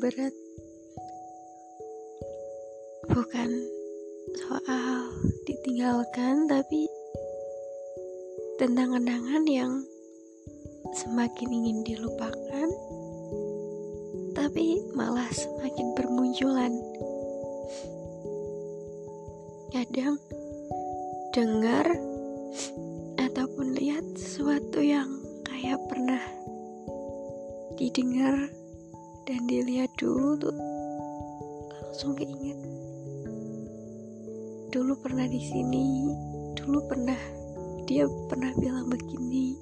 berat bukan soal ditinggalkan tapi tentang kenangan yang semakin ingin dilupakan tapi malah semakin bermunculan. Kadang dengar ataupun lihat sesuatu yang kayak pernah didengar dan dilihat dulu tuh langsung keinget. Dulu pernah di sini dulu pernah dia pernah bilang begini.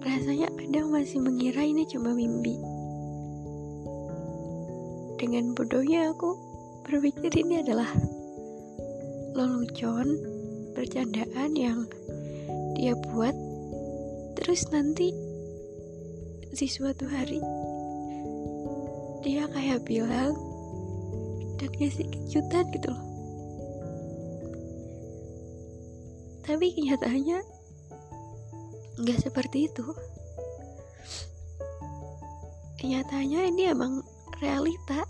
Rasanya kadang masih mengira ini cuma mimpi. Dengan bodohnya aku berpikir ini adalah lelucon bercandaan yang dia buat. Terus nanti si suatu hari dia kayak bilang dan ngasih kejutan gitu loh. Tapi kenyataannya nggak seperti itu. Kenyataannya ini emang realita.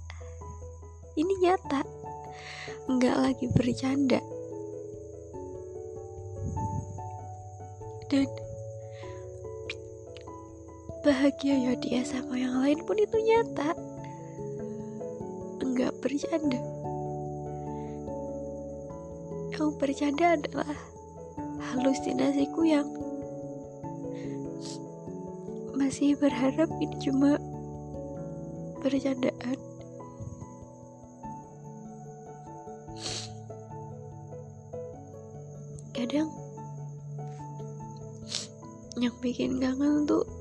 Ini nyata. Nggak lagi bercanda. Dan bahagianya dia sama yang lain pun itu nyata. Enggak bercanda. Yang bercanda adalah halusinasiku yang masih berharap ini cuma bercandaan. Kadang yang bikin kangen tuh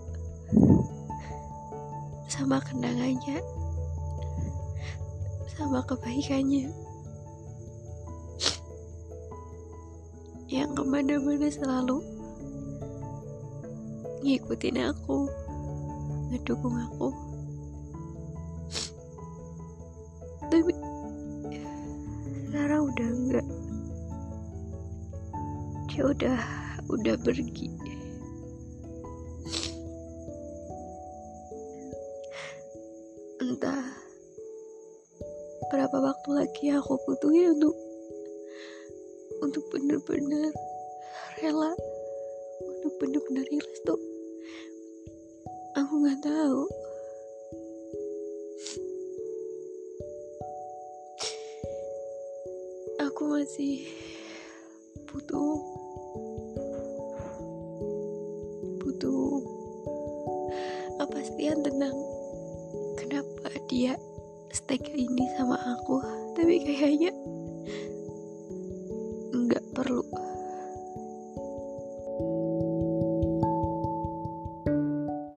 sama kenangannya sama kebaikannya. Yang ke mana-mana selalu ngikutin aku ngedukung aku. Tapi sekarang udah enggak. Dia udah udah pergi entah berapa waktu lagi aku butuhin untuk untuk bener-bener rela untuk bener-bener ikhlas tuh? Aku nggak tahu. Aku masih butuh butuh kepastian kenapa dia stake ini sama aku tapi kayaknya nggak perlu